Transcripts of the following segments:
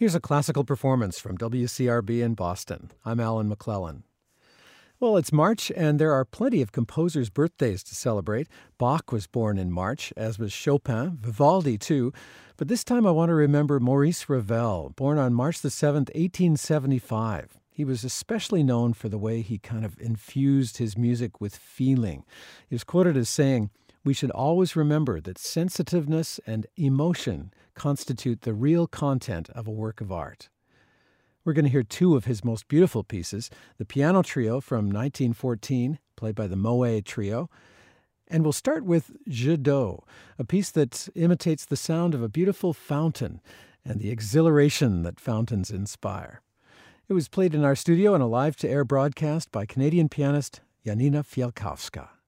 Here's a classical performance from WCRB in Boston. I'm Alan McClellan. Well, it's March, and there are plenty of composers' birthdays to celebrate. Bach was born in March, as was Chopin, Vivaldi too. But this time I want to remember Maurice Ravel, born on March the 7th, 1875. He was especially known for the way he kind of infused his music with feeling. He was quoted as saying, We should always remember that sensitiveness and emotion constitute the real content of a work of art. We're going to hear two of his most beautiful pieces the piano trio from 1914, played by the Moët Trio. And we'll start with Jeux d'eau, a piece that imitates the sound of a beautiful fountain and the exhilaration that fountains inspire. It was played in our studio in a live to air broadcast by Canadian pianist Janina Fialkowska.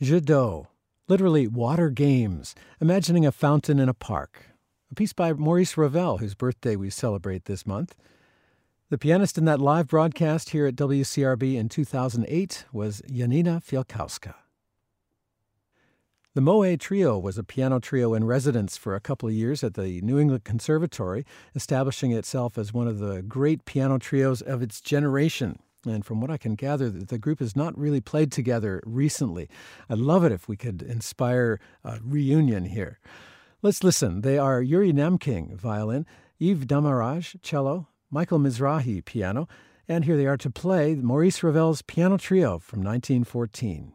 Jeux d'eau, literally water games, imagining a fountain in a park. A piece by Maurice Ravel, whose birthday we celebrate this month. The pianist in that live broadcast here at WCRB in 2008 was Janina Fialkowska. The Moët Trio was a piano trio in residence for a couple of years at the New England Conservatory, establishing itself as one of the great piano trios of its generation. And from what I can gather, the group has not really played together recently. I'd love it if we could inspire a reunion here. Let's listen. They are Yuri Namkung, violin, Yves Dharamraj, cello, Michael Mizrahi, piano, and here they are to play Maurice Ravel's Piano Trio from 1914.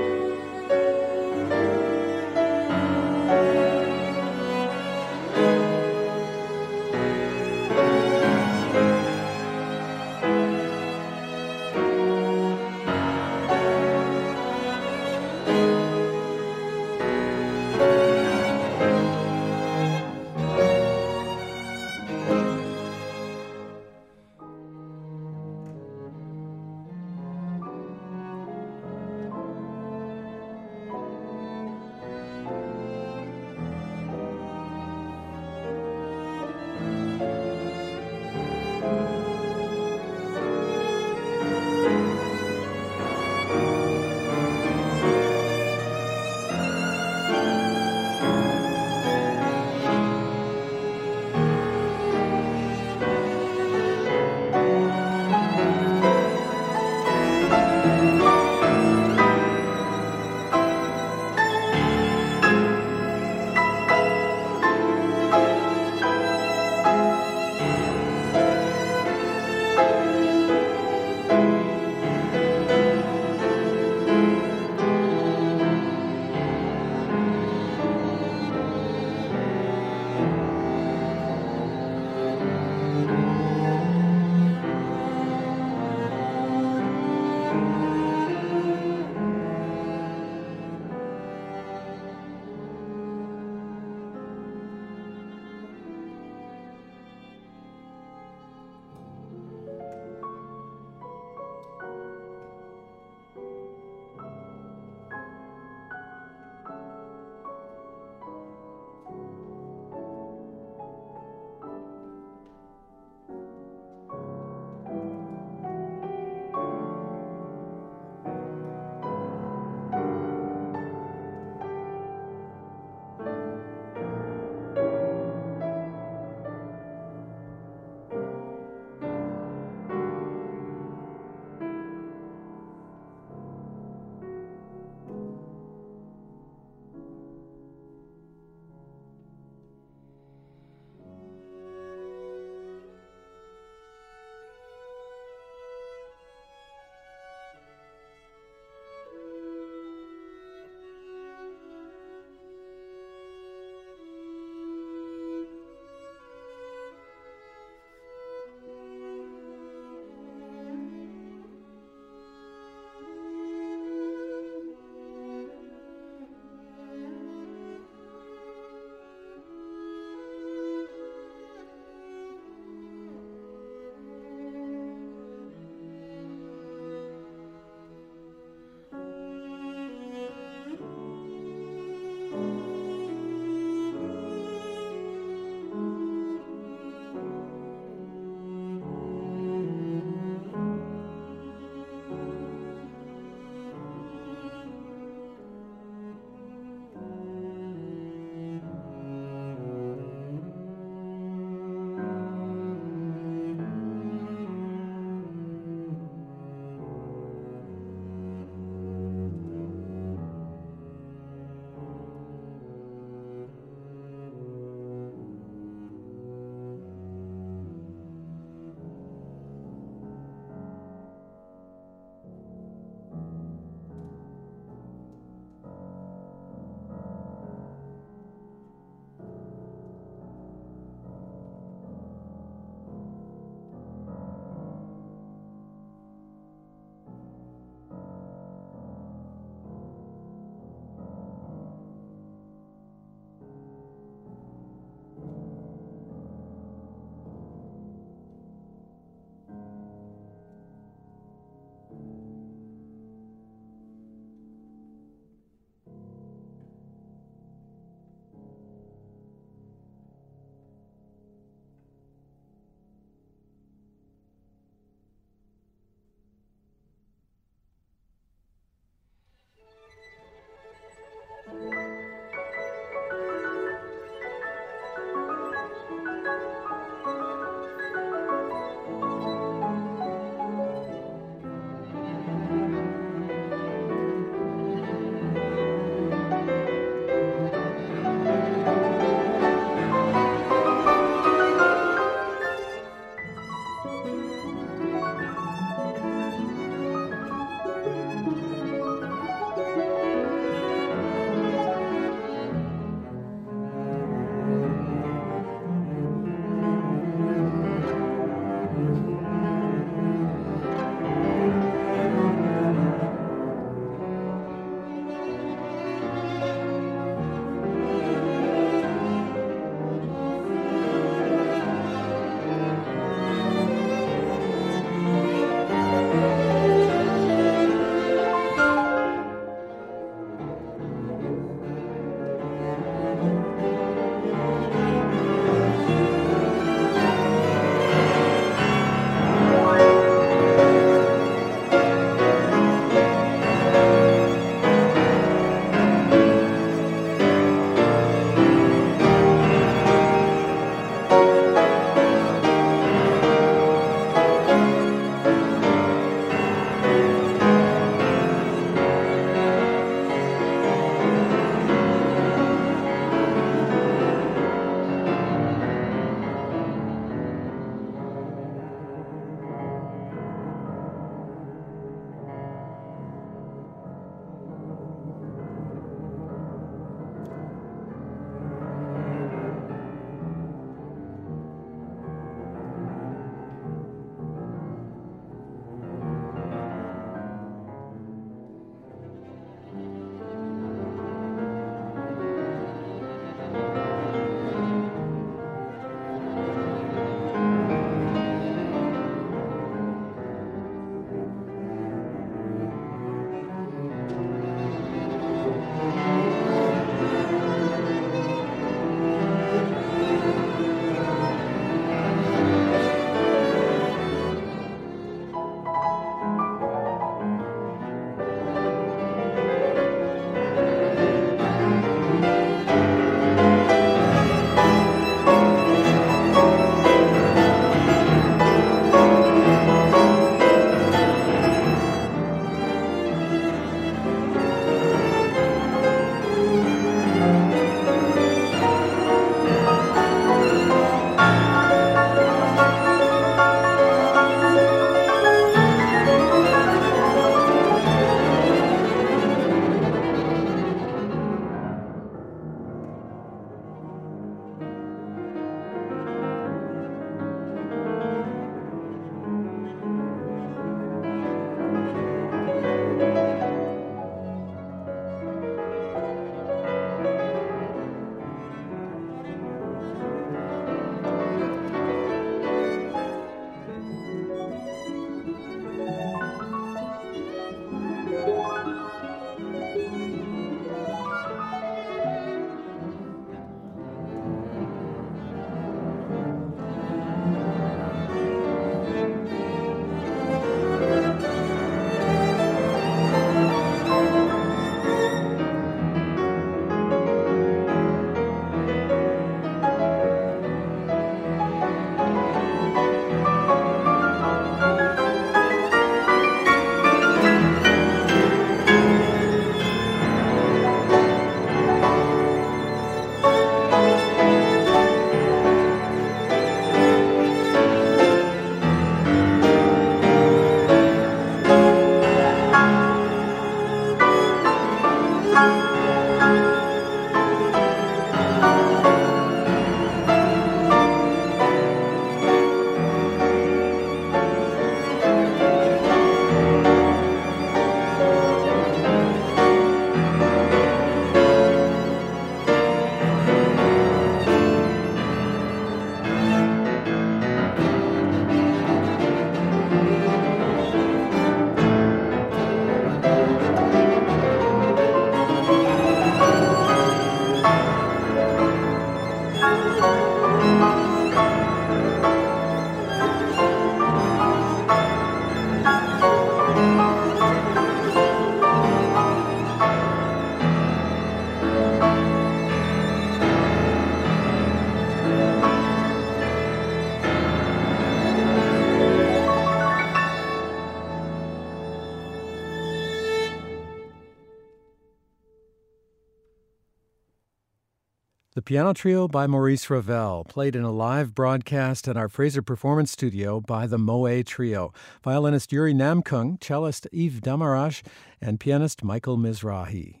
Piano trio by Maurice Ravel, played in a live broadcast at our Fraser Performance Studio by the Moët Trio. Violinist Yuri Namkung, cellist Yves Dharamraj, and pianist Michael Mizrahi.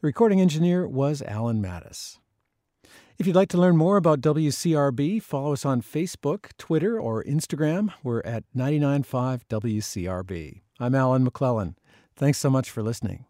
The recording engineer was Alan Mattis. If you'd like to learn more about WCRB, follow us on Facebook, Twitter, or Instagram. We're at 995 WCRB. I'm Alan McClellan. Thanks so much for listening.